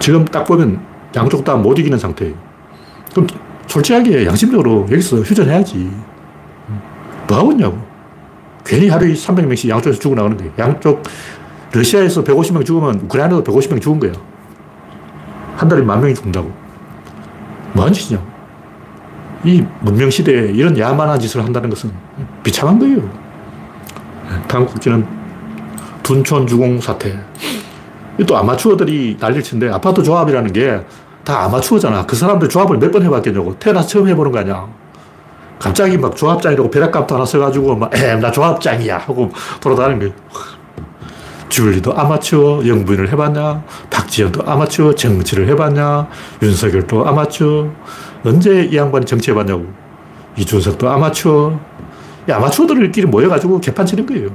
지금 딱 보면 양쪽 다 못 이기는 상태예요. 그럼 솔직하게 양심적으로 여기서 휴전해야지. 뭐 하고 있냐고. 괜히 하루에 300명씩 양쪽에서 죽어나가는 거예요. 양쪽, 러시아에서 150명 죽으면 우크라이나도 150명 죽은 거야. 한 달에 만 명이 죽는다고. 뭐 하는 짓이냐고. 이 문명시대에 이런 야만한 짓을 한다는 것은 비참한 거예요. 다음 국기는 둔촌 주공 사태. 또 아마추어들이 난리를 치는데 아파트 조합이라는 게 다 아마추어잖아. 그 사람들 조합을 몇 번 해봤겠냐고. 태어나서 처음 해보는 거 아니야. 갑자기 막 조합장이라고 벼락감도 하나 써가지고 막, 엠, 나 조합장이야. 하고 돌아다니는 거예요. 줄리도 아마추어, 영부인을 해봤냐? 박지현도 아마추어, 정치를 해봤냐? 윤석열도 아마추어. 언제 이 양반이 정치해봤냐고. 이준석도 아마추어. 이 아마추어들끼리 모여가지고 개판 치는 거예요.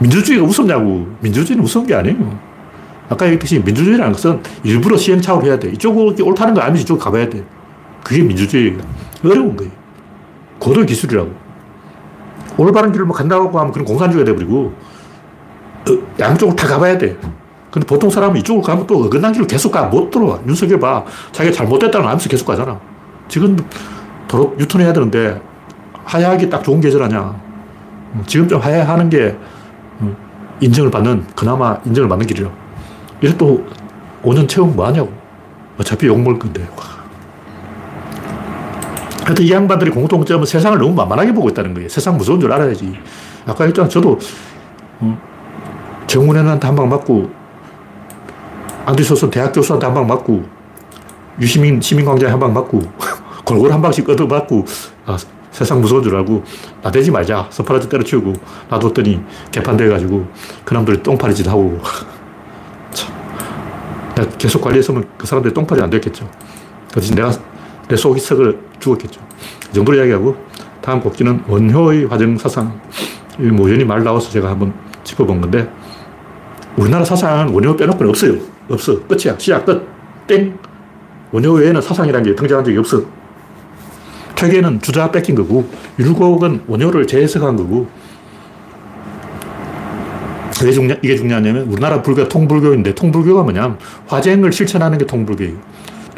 민주주의가 우습냐고. 민주주의는 우스운 게 아니에요. 아까 얘기했듯이 민주주의라는 것은 일부러 시행착오를 해야 돼. 이쪽이 옳다는 거 아니면 이쪽 가봐야 돼. 그게 민주주의예요. 어려운 거예요. 고도 기술이라고. 올바른 길을 뭐 간다고 하면 그런 공산주의가 돼버리고, 어, 양쪽을 다 가봐야 돼. 근데 보통 사람은 이쪽으로 가면 또 어긋난 길을 계속 가. 못 들어와. 윤석열 봐. 자기가 잘못됐다는 알면서 계속 가잖아. 지금 도로 유턴해야 되는데, 하야하기 딱 좋은 계절 아니야. 지금 좀 하야하는 게 인정을 받는, 그나마 인정을 받는 길이라. 이래 또 5년 채우면 뭐 하냐고. 어차피 욕먹을 건데. 하여튼 이 양반들이 공통점은 세상을 너무 만만하게 보고 있다는 거예요. 세상 무서운 줄 알아야지. 아까 했잖아. 저도 어, 정운현한테 한 방 맞고 안디소슨 대학 교수한테 한 방 맞고 유시민 시민광장에 한 방 맞고 골골 한 방씩 얻어맞고 아, 세상 무서운 줄 알고 나대지 말자. 서파라지 때려치우고 놔뒀더니 개판돼가지고 그놈들이 똥파리 짓 하고. 참. 계속 관리했으면 그 사람들이 똥파리 안 됐겠죠. 그래서 내가 내 속이 썩을 죽었겠죠. 이 정도로 이야기하고 다음 곡지는 원효의 화정 사상. 뭐 연이 말 나와서 제가 한번 짚어본 건데 우리나라 사상은 원효 빼놓고는 없어요. 없어. 끝이야. 시작, 끝. 땡. 원효 외에는 사상이라는 게 등장한 적이 없어. 퇴계는 주자 뺏긴 거고, 율곡은 원효를 재해석한 거고, 왜 중요, 이게 중요하냐면, 우리나라 불교 통불교인데, 통불교가 뭐냐 화쟁을 실천하는 게 통불교예요.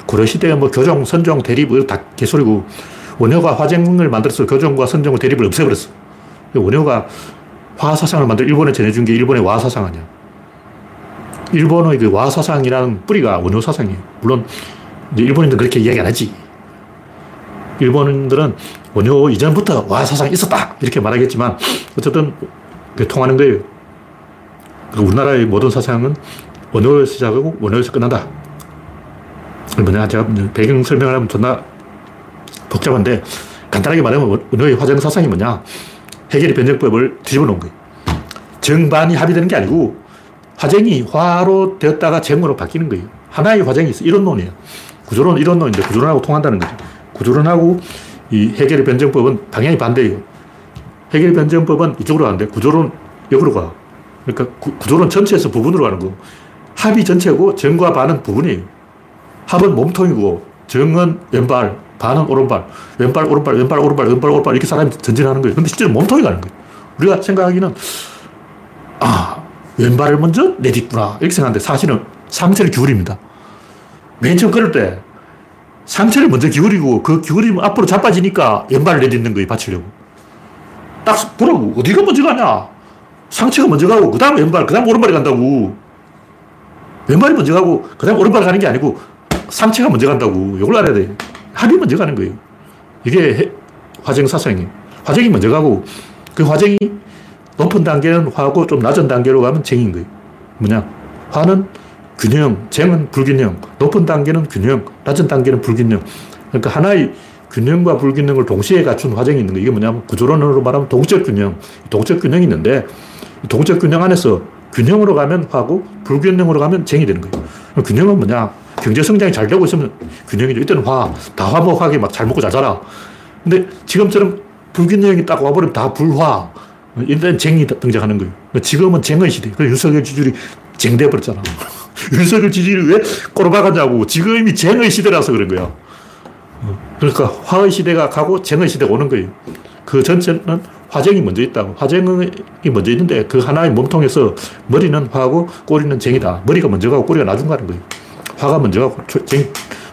고려시대에 뭐 교종, 선종, 대립, 다 개소리고, 원효가 화쟁을 만들어서 교종과 선종과 대립을 없애버렸어. 원효가 화사상을 만들 일본에 전해준 게 일본의 와사상 아니야. 일본의 그 와사상이라는 뿌리가 원효 사상이에요. 물론, 일본인들 그렇게 이야기 안 하지. 일본인들은 원효 이전부터 와사상이 있었다! 이렇게 말하겠지만, 어쨌든, 통하는 거예요. 우리나라의 모든 사상은 원효에서 시작하고 원효에서 끝난다. 뭐냐, 제가 배경 설명을 하면 존나 복잡한데, 간단하게 말하면 원효의 화정 사상이 뭐냐. 해결의 변정법을 뒤집어 놓은 거예요. 정반이 합의되는 게 아니고, 화정이 화로 되었다가 정으로 바뀌는 거예요. 하나의 화정이 있어. 이론론이에요. 구조론 이론론인데 구조론하고 통한다는 거죠. 구조론하고 이 해결의 변정법은 방향이 반대예요. 해결의 변정법은 이쪽으로 가는데 구조론 역으로 가. 그러니까 구, 조론 전체에서 부분으로 가는 거. 합이 전체고 정과 반은 부분이에요. 합은 몸통이고 정은 왼발, 반은 오른발. 왼발, 오른발, 왼발, 오른발, 왼발, 오른발 이렇게 사람이 전진하는 거예요. 근데 실제로 몸통이 가는 거예요. 우리가 생각하기는 아, 왼발을 먼저 내딛구나. 이렇게 생각하는데 사실은 상체를 기울입니다. 맨 처음 걸을 때 상체를 먼저 기울이고 그 기울이면 앞으로 자빠지니까 왼발을 내딛는 거예요. 받치려고. 딱 보라고. 어디가 먼저 가냐. 상체가 먼저 가고 그 다음 왼발, 그 다음 오른발이 간다고. 왼발이 먼저 가고 그 다음 오른발 가는 게 아니고 상체가 먼저 간다고. 이걸 알아야 돼. 합이 먼저 가는 거예요. 이게 화정 사상이에요. 화정이 먼저 가고 그 화정이 높은 단계는 화고 좀 낮은 단계로 가면 정인 거예요. 뭐냐? 화는 균형, 쟁은 불균형, 높은 단계는 균형, 낮은 단계는 불균형. 그러니까 하나의 균형과 불균형을 동시에 갖춘 화정이 있는 거. 이게 뭐냐면 구조론으로 말하면 동적 균형. 동적 균형이 있는데 동적 균형 안에서 균형으로 가면 화고 불균형으로 가면 쟁이 되는 거예요. 균형은 뭐냐? 경제 성장이 잘 되고 있으면 균형이죠. 이때는 화, 다 화목하게 막 잘 먹고 잘 살아. 근데 지금처럼 불균형이 딱 와버리면 다 불화. 일단 쟁이 등장하는 거예요. 지금은 쟁의 시대. 그래서 윤석열 지지율이 쟁돼 버렸잖아. 윤석열 지지율이 왜 꼬르박았냐고. 지금 이미 쟁의 시대라서 그런 거야. 그러니까 화의 시대가 가고 쟁의 시대가 오는 거예요. 그 전체는 화쟁이 먼저 있다고. 화쟁이 먼저 있는데 그 하나의 몸통에서 머리는 화고 꼬리는 쟁이다. 머리가 먼저 가고 꼬리가 나중 가는 거예요. 화가 먼저 가고 쟁이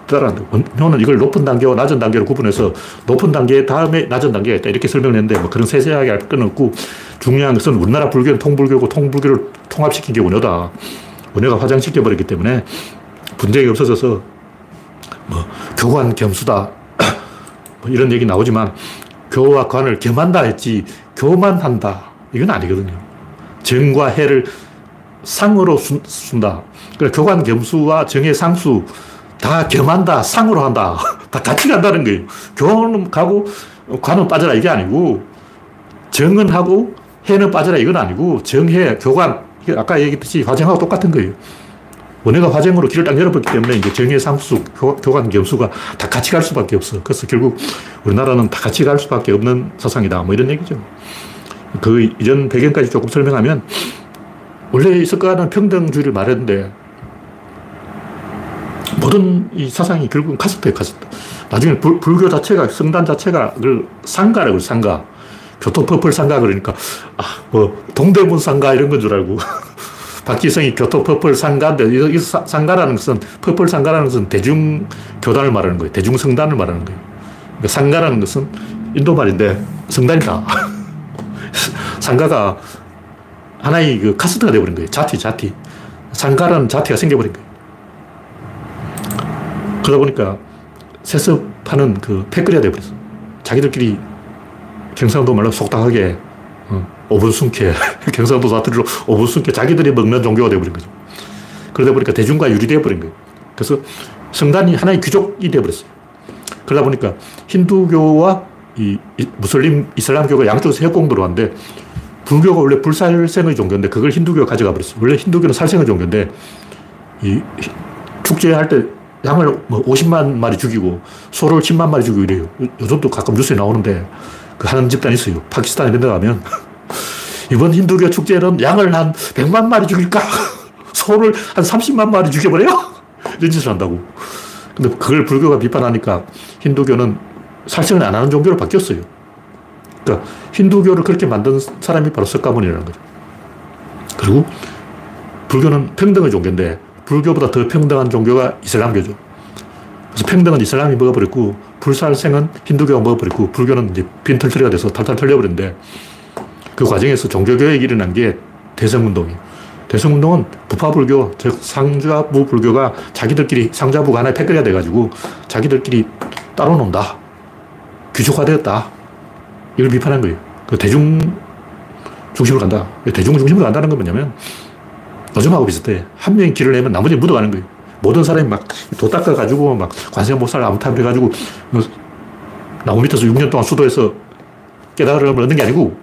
따라간다. 원효는 이걸 높은 단계와 낮은 단계로 구분해서 높은 단계 다음에 낮은 단계가 있다. 이렇게 설명을 했는데 뭐 그런 세세하게 할건 없고 중요한 것은 우리나라 불교는 통불교고 통불교를 통합시킨 게 원효다. 원효가 화장시켜버렸기 때문에 분쟁이 없어져서 뭐 교관 겸수다 뭐 이런 얘기 나오지만 교와 관을 겸한다 했지 교만 한다 이건 아니거든요. 정과 해를 상으로 순 다. 그러니까 교관 겸수와 정의 상수 다 겸한다, 상으로 한다. 다 같이 간다는 거예요. 교는 가고 관은 빠져라 이게 아니고 정은 하고 해는 빠져라 이건 아니고 정해, 교관 아까 얘기했듯이 화정하고 똑같은 거예요. 원해가 화정으로 길을 딱 열어봤기 때문에 이제 정의 상수, 교, 교관, 겸수가 다 같이 갈 수밖에 없어. 그래서 결국 우리나라는 다 같이 갈 수밖에 없는 사상이다. 뭐 이런 얘기죠. 그 이전 배경까지 조금 설명하면 원래 있었거는 평등주의를 말했는데 모든 이 사상이 결국은 카스트예요, 카스트. 나중에 불, 불교 자체가, 성단 자체가 그 상가라고 상가. 교토퍼플 상가 그러니까, 아, 뭐, 동대문 상가 이런 건 줄 알고. 박지성이 교토퍼플 상가인데, 이 상가라는 것은, 퍼플 상가라는 것은 대중교단을 말하는 거예요. 대중성단을 말하는 거예요. 그러니까 상가라는 것은 인도 말인데, 성단이다. 상가가 하나의 그 카스트가 되어버린 거예요. 자티, 자티. 상가라는 자티가 생겨버린 거예요. 그러다 보니까 세습하는 그 패거리가 되어버렸어. 자기들끼리 경상도 말로 속닥하게 어, 오분순케 경상도 사투리로 오분순케 자기들이 먹는 종교가 되어버린 거죠. 그러다 보니까 대중과 유리되어 버린 거예요. 그래서 성단이 하나의 귀족이 되어버렸어요. 그러다 보니까 힌두교와 이, 이 무슬림 이슬람교가 양쪽에서 협공 들어왔는데 불교가 원래 불살생의 종교인데 그걸 힌두교가 가져가 버렸어. 원래 힌두교는 살생의 종교인데 이 축제할 때 양을 뭐 50만 마리 죽이고 소를 10만 마리 죽이고 이래요. 요즘도 가끔 뉴스에 나오는데 그 하는 집단이 있어요. 파키스탄 이런 데 가면 이번 힌두교 축제는 양을 한 100만 마리 죽일까? 소를 한 30만 마리 죽여버려? 이런 짓을 한다고. 근데 그걸 불교가 비판하니까 힌두교는 살생을 안 하는 종교로 바뀌었어요. 그러니까 힌두교를 그렇게 만든 사람이 바로 석가모니라는 거죠. 그리고 불교는 평등의 종교인데 불교보다 더 평등한 종교가 이슬람교죠. 그래서 평등은 이슬람이 먹어버렸고 불살생은 힌두교가 먹어버렸고 불교는 이제 빈털터리가 돼서 탈탈 털려버렸는데 그 과정에서 종교교육이 일어난 게 대성운동이에요. 대성운동은 부파불교, 즉 상자부 불교가 자기들끼리 상자부가 하나의 패거리가 돼가지고 자기들끼리 따로 논다. 귀족화되었다. 이걸 비판한 거예요. 그 대중 중심으로 간다. 대중 중심으로 간다는 건 뭐냐면 노점하고 비슷해. 한 명이 길을 내면 나머지 묻어가는 거예요. 모든 사람이 막 도 닦아가지고 막 관세음보살 아무탑 해가지고 뭐 나무 밑에서 6년 동안 수도에서 깨달음을 얻는 게 아니고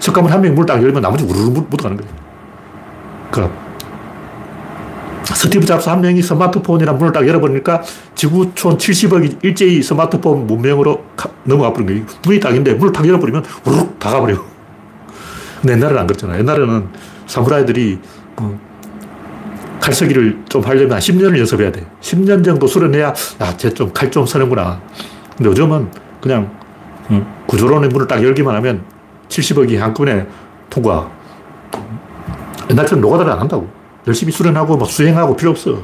석가모니 한 명이 물딱 열면 나머지 우르르 묻어가는 거예요. 그러니까 스티브 잡스 한 명이 스마트폰이나 문을 딱 열어버리니까 지구촌 70억이 일제히 스마트폰 문명으로 넘어가 버린 거예요. 문이 딱인데 문을 딱 열어버리면 우르륵 다 가버려요. 근데 옛날에는 안 그랬잖아요. 옛날에는 사무라이들이 어, 칼쓰기를 좀 하려면 10년을 연습해야 돼. 10년 정도 수련해야, 야, 쟤좀 칼 좀 서는구나. 근데 요즘은 그냥 어, 구조론의 문을 딱 열기만 하면 70억이 한꺼번에 통과. 옛날처럼 노가다를 안 한다고. 열심히 수련하고 막 수행하고 필요 없어.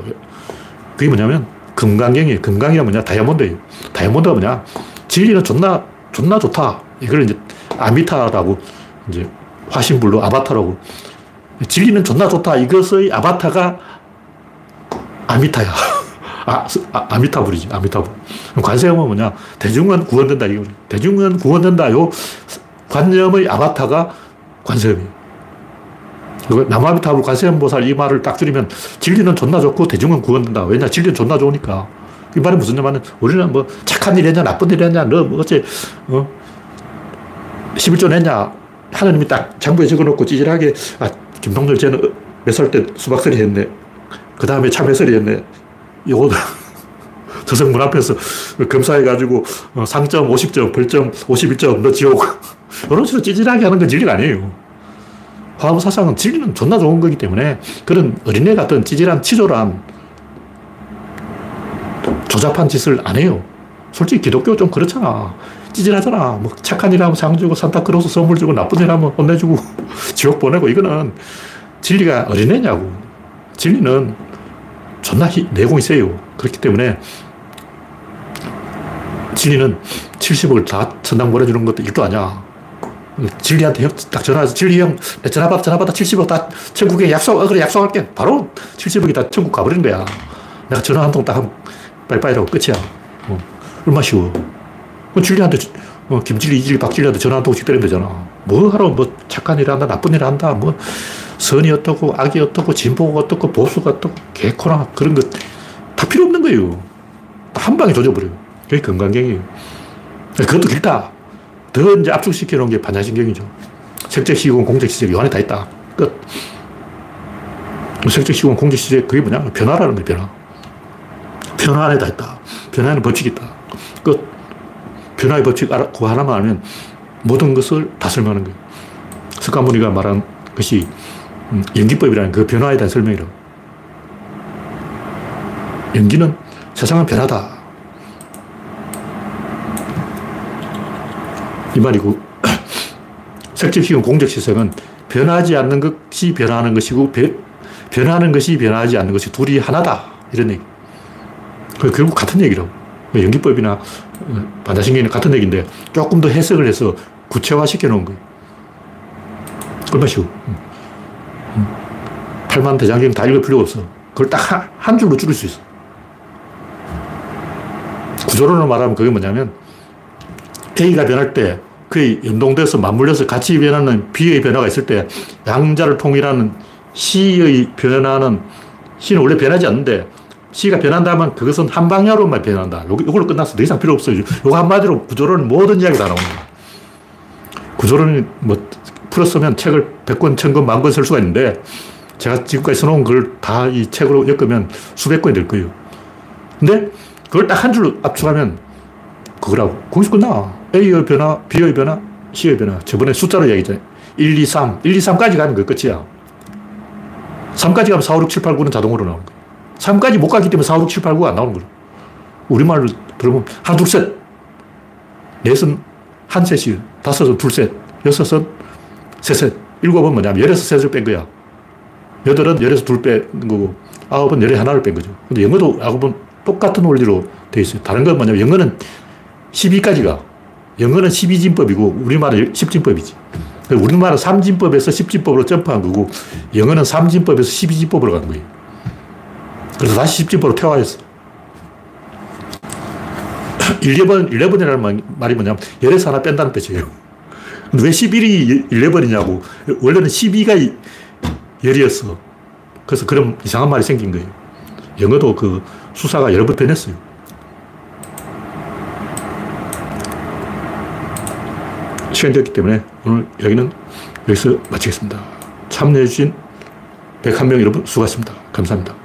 그게 뭐냐면 금강경이에요. 금강이란 뭐냐? 다이아몬드예요. 다이아몬드가 뭐냐? 진리는 존나, 존나 좋다. 이걸 이제 아미타라고 이제 화신불로 아바타라고. 진리는 존나 좋다. 이것의 아바타가 아미타야. 아, 아, 미타불이지 아미타불. 관세음은 뭐냐? 대중은 구원된다. 이거. 대중은 구원된다. 요 관념의 아바타가 관세음이에요. 남아비타불 관세음보살 이 말을 딱 줄이면 진리는 존나 좋고 대중은 구원된다. 왜냐? 진리는 존나 좋으니까. 이 말이 무슨 말은 우리는 뭐 착한 일 했냐, 나쁜 일 했냐, 너 뭐 어째, 어? 11조 냈냐. 하나님이 딱 장부에 적어 놓고 찌질하게, 아, 김동철 쟤는 몇 살 때 수박설이 했네. 그 다음에 참외설이 했네. 요거 저승 문 앞에서 검사해가지고 어, 상점 50점, 벌점 51점, 너 지옥. 이런 식으로 찌질하게 하는 건 진리가 아니에요. 화무 사상은 진리는 존나 좋은 거기 때문에 그런 어린애 같은 찌질한 치졸한 조잡한 짓을 안 해요. 솔직히 기독교 좀 그렇잖아. 찌질하잖아. 뭐 착한 일 하면 상 주고 산타크로스 선물 주고 나쁜 일 하면 혼내주고 지옥 보내고 이거는 진리가 어린애냐고. 진리는 존나 내공이 세요. 그렇기 때문에 진리는 70억을 다 천당 보내주는 것도 일도 아니야. 진리한테 딱 전화해서 진리 형, 내 전화 받아, 전화 받아 70억 다 천국에 약속, 어, 그래, 약속할게. 바로 70억이 다 천국 가버린 거야. 내가 전화 한 통딱 하면 빠이빠이라고 끝이야. 어, 얼마 쉬워. 그 진리한테, 어, 김진리, 이진리, 박진리한테 전화 한 통씩 때리면 되잖아. 뭐 하러 뭐 착한 일 한다, 나쁜 일 한다, 뭐 선이 어떻고, 악이 어떻고, 진보가 어떻고, 보수가 어떻고, 개코나 그런 거다 필요 없는 거예요. 한 방에 조져버려요. 그게 건강경이에요. 그것도 길다. 더 이제 압축시켜 놓은 게 반야신경이죠. 색적시공, 공적시적, 요 안에 다 있다. 끝. 색적시공, 공적시적, 그게 뭐냐? 변화라는 거예요, 변화. 변화 안에 다 있다. 변화에는 법칙이 있다. 끝. 변화의 법칙 그거 하나만 알면 모든 것을 다 설명하는 거예요. 석가모니가 말한 것이 음, 연기법이라는 그 변화에 대한 설명이라고. 연기는 세상은 변하다. 이 말이고, 색적시공 공적시성은 변하지 않는 것이 변하는 것이고, 변하는 것이 변하지 않는 것이 둘이 하나다. 이런 얘기. 결국 같은 얘기라고. 뭐 연기법이나 어, 반자신경이나 같은 얘기인데, 조금 더 해석을 해서 구체화 시켜놓은 거예요. 얼마 쉬워. 8만 대장경 다 읽을 필요가 없어. 그걸 딱 한, 한 줄로 줄일 수 있어. 구조론으로 말하면 그게 뭐냐면, A가 변할 때 그에 연동돼서 맞물려서 같이 변하는 B의 변화가 있을 때 양자를 통일하는 C의 변화는 C는 원래 변하지 않는데 C가 변한다면 그것은 한 방향으로만 변한다. 요, 걸로 끝났어. 더 이상 필요 없어요. 요거 한마디로 구조론 모든 이야기 다 거야. 구조론이 뭐 풀었으면 책을 100권, 1000권, 만권 쓸 수가 있는데 제가 지금까지 써놓은 걸 다 이 책으로 엮으면 수백 권이 될 거예요. 근데 그걸 딱 한 줄로 압축하면 그거라고. 거기서 끝나. A의 변화, B의 변화, C의 변화. 저번에 숫자로 얘기했잖아요. 1, 2, 3. 1, 2, 3까지 가는 거 끝이야. 3까지 가면 4, 5, 6, 7, 8, 9는 자동으로 나오는 거야. 3까지 못 가기 때문에 4, 5, 6, 7, 8, 9가 안 나오는 거야. 우리말로 들어보면 한, 둘, 셋. 넷은 한 셋이, 다섯은 둘 셋, 여섯은 세 셋, 일곱은 뭐냐면 열에서 셋을 뺀 거야. 여덟은 열에서 둘 뺀 거고, 아홉은 열에 하나를 뺀 거죠. 근데 영어도 아홉은 똑같은 원리로 돼 있어요. 다른 건 뭐냐면 영어는 12까지 가. 영어는 12진법이고 우리말은 10진법이지. 우리말은 3진법에서 10진법으로 점프한 거고 영어는 3진법에서 12진법으로 간 거예요. 그래서 다시 10진법으로 퇴화했어. 11, 11이라는 말이 뭐냐면 열에서 하나 뺀다는 뜻이에요. 근데 왜 11이 11이냐고. 원래는 12가 열이었어. 그래서 그런 이상한 말이 생긴 거예요. 영어도 그 수사가 여러 번 변했어요. 시간이 됐기 때문에 오늘 이야기는 여기서 마치겠습니다. 참여해주신 101명 여러분 수고하셨습니다. 감사합니다.